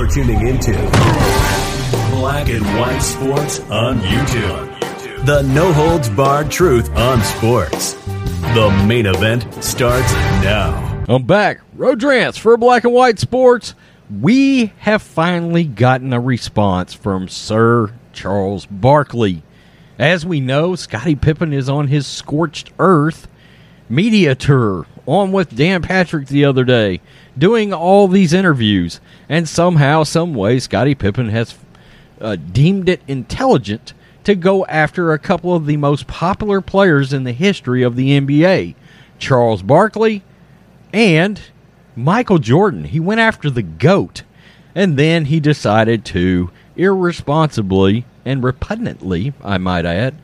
You're tuning into Black and White Sports on YouTube. The no holds barred truth on sports. The main event starts now. I'm back. Rodrance for Black and White Sports. We have finally gotten a response from Sir Charles Barkley. As we know, Scottie Pippen is on his scorched earth media tour on with Dan Patrick the other day, doing all these interviews, and somehow, some way, Scottie Pippen has uh, deemed it intelligent to go after a couple of the most popular players in the history of the NBA, Charles Barkley and Michael Jordan. He went after the GOAT, and then he decided to irresponsibly and repugnantly, I might add,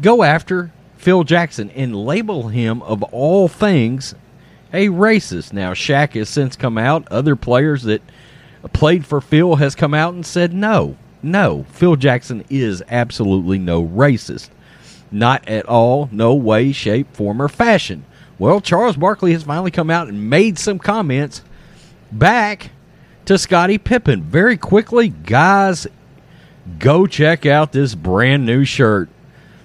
go after Phil Jackson and label him, of all things, a racist. Now, Shaq has since come out. Other players that played for Phil has come out and said no, no, Phil Jackson is absolutely no racist. Not at all, no way, shape, form, or fashion. Well, Charles Barkley has finally come out and made some comments back to Scottie Pippen. Very quickly, guys, go check out this brand new shirt.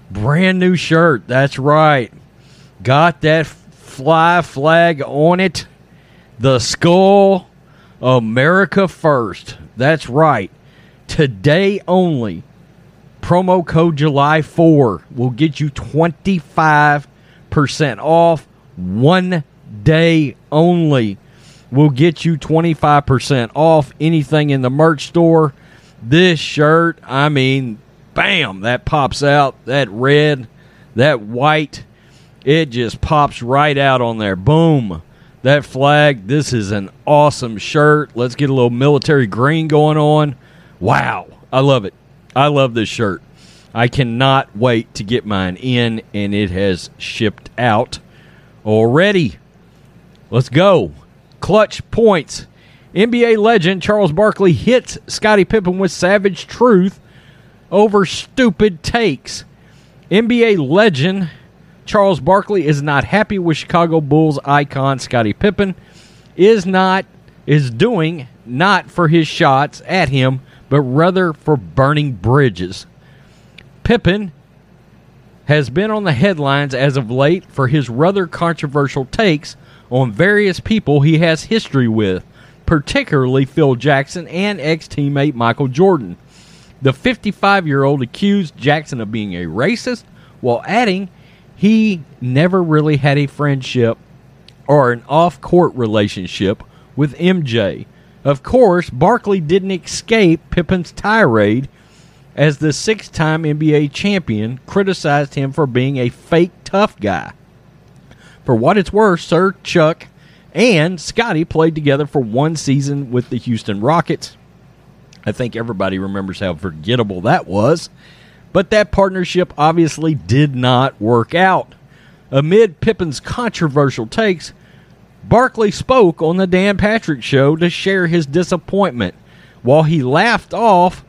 Brand new shirt, that's right. Got that fly flag on it. The skull, America first. That's right. Today only, promo code July 4 will get you 25% off. One day only will get you 25% off anything in the merch store. This shirt, I mean, bam, that pops out. That red, that white, it just pops right out on there. Boom. That flag, this is an awesome shirt. Let's get a little military green going on. Wow. I love it. I love this shirt. I cannot wait to get mine in, and it has shipped out already. Let's go. Clutch points. NBA legend Charles Barkley hits Scottie Pippen with savage truth over stupid takes. NBA legend Charles Barkley is not happy with Chicago Bulls icon Scottie Pippen is not is doing not for his shots at him but rather for burning bridges. Pippen has been on the headlines as of late for his rather controversial takes on various people he has history with, particularly Phil Jackson and ex teammate Michael Jordan. The 55 year old accused Jackson of being a racist while adding he never really had a friendship or an off court relationship with MJ. Of course, Barkley didn't escape Pippen's tirade as the six time NBA champion criticized him for being a fake tough guy. For what it's worth, Sir Chuck and Scottie played together for one season with the Houston Rockets. I think everybody remembers how forgettable that was. But that partnership obviously did not work out. Amid Pippen's controversial takes, Barkley spoke on the Dan Patrick Show to share his disappointment while he laughed off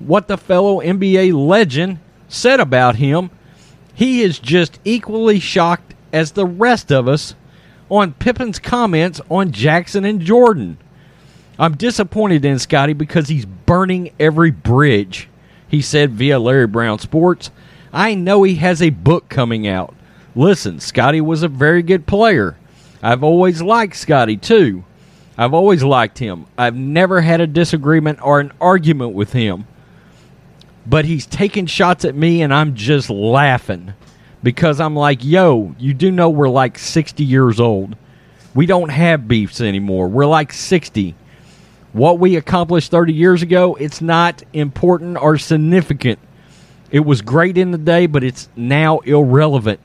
what the fellow NBA legend said about him. He is just equally shocked as the rest of us on Pippen's comments on Jackson and Jordan. I'm disappointed in Scottie because he's burning every bridge, he said via Larry Brown Sports. I know he has a book coming out. Listen, Scottie was a very good player. I've always liked Scottie, too. I've always liked him. I've never had a disagreement or an argument with him. But he's taking shots at me and I'm just laughing because I'm like, yo, you do know we're like 60 years old. We don't have beefs anymore. We're like 60. What we accomplished 30 years ago, it's not important or significant. It was great in the day, but it's now irrelevant.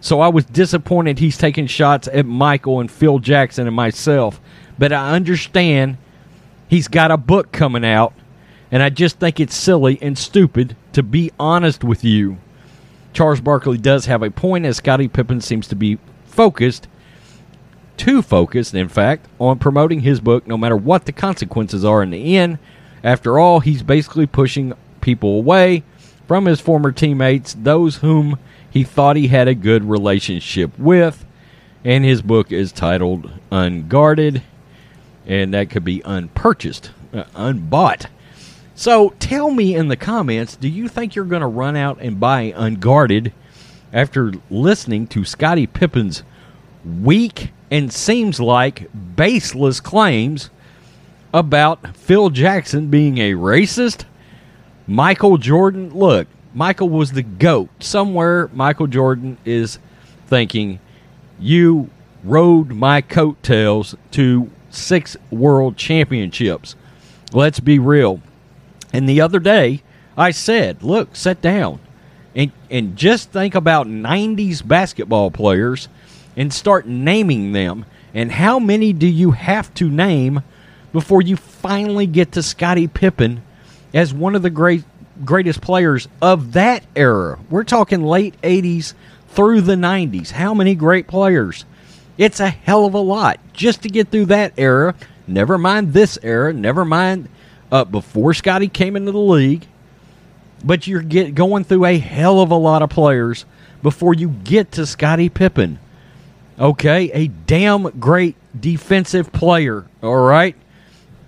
So I was disappointed he's taking shots at Michael and Phil Jackson and myself. but I understand he's got a book coming out, and I just think it's silly and stupid to be honest with you. Charles Barkley does have a point, as Scottie Pippen seems to be focused, too focused, in fact, on promoting his book no matter what the consequences are in the end. After all, he's basically pushing people away from his former teammates, those whom he thought he had a good relationship with. And his book is titled Unguarded, and that could be unpurchased, uh, unbought. So tell me in the comments do you think you're going to run out and buy Unguarded after listening to Scottie Pippen's weak and seems like baseless claims about Phil Jackson being a racist? Michael Jordan, look, Michael was the GOAT. Somewhere, Michael Jordan is thinking, You rode my coattails to six world championships. Let's be real. And the other day, I said, Look, sit down and, and just think about 90s basketball players and start naming them. And how many do you have to name before you finally get to Scottie Pippen as one of the great greatest players of that era? We're talking late 80s through the 90s. How many great players? It's a hell of a lot just to get through that era. Never mind this era. Never mind uh, before Scottie came into the league. But you're get, going through a hell of a lot of players before you get to Scottie Pippen. Okay, a damn great defensive player, all right?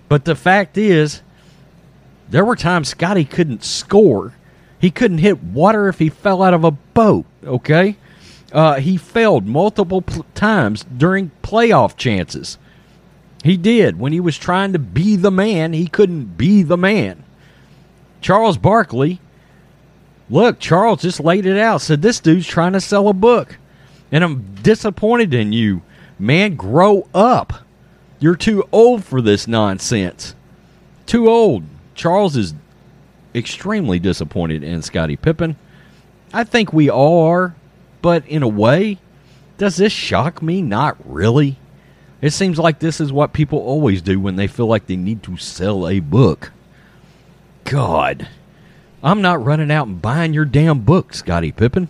But the fact is, there were times Scottie couldn't score. He couldn't hit water if he fell out of a boat, okay? Uh, he failed multiple pl- times during playoff chances. He did. When he was trying to be the man, he couldn't be the man. Charles Barkley, look, Charles just laid it out. Said, This dude's trying to sell a book and I'm disappointed in you. Man, grow up. You're too old for this nonsense. Too old. Charles is extremely disappointed in Scottie Pippen. I think we all are, but in a way, does this shock me? Not really. It seems like this is what people always do when they feel like they need to sell a book. God, I'm not running out and buying your damn book, Scottie Pippen.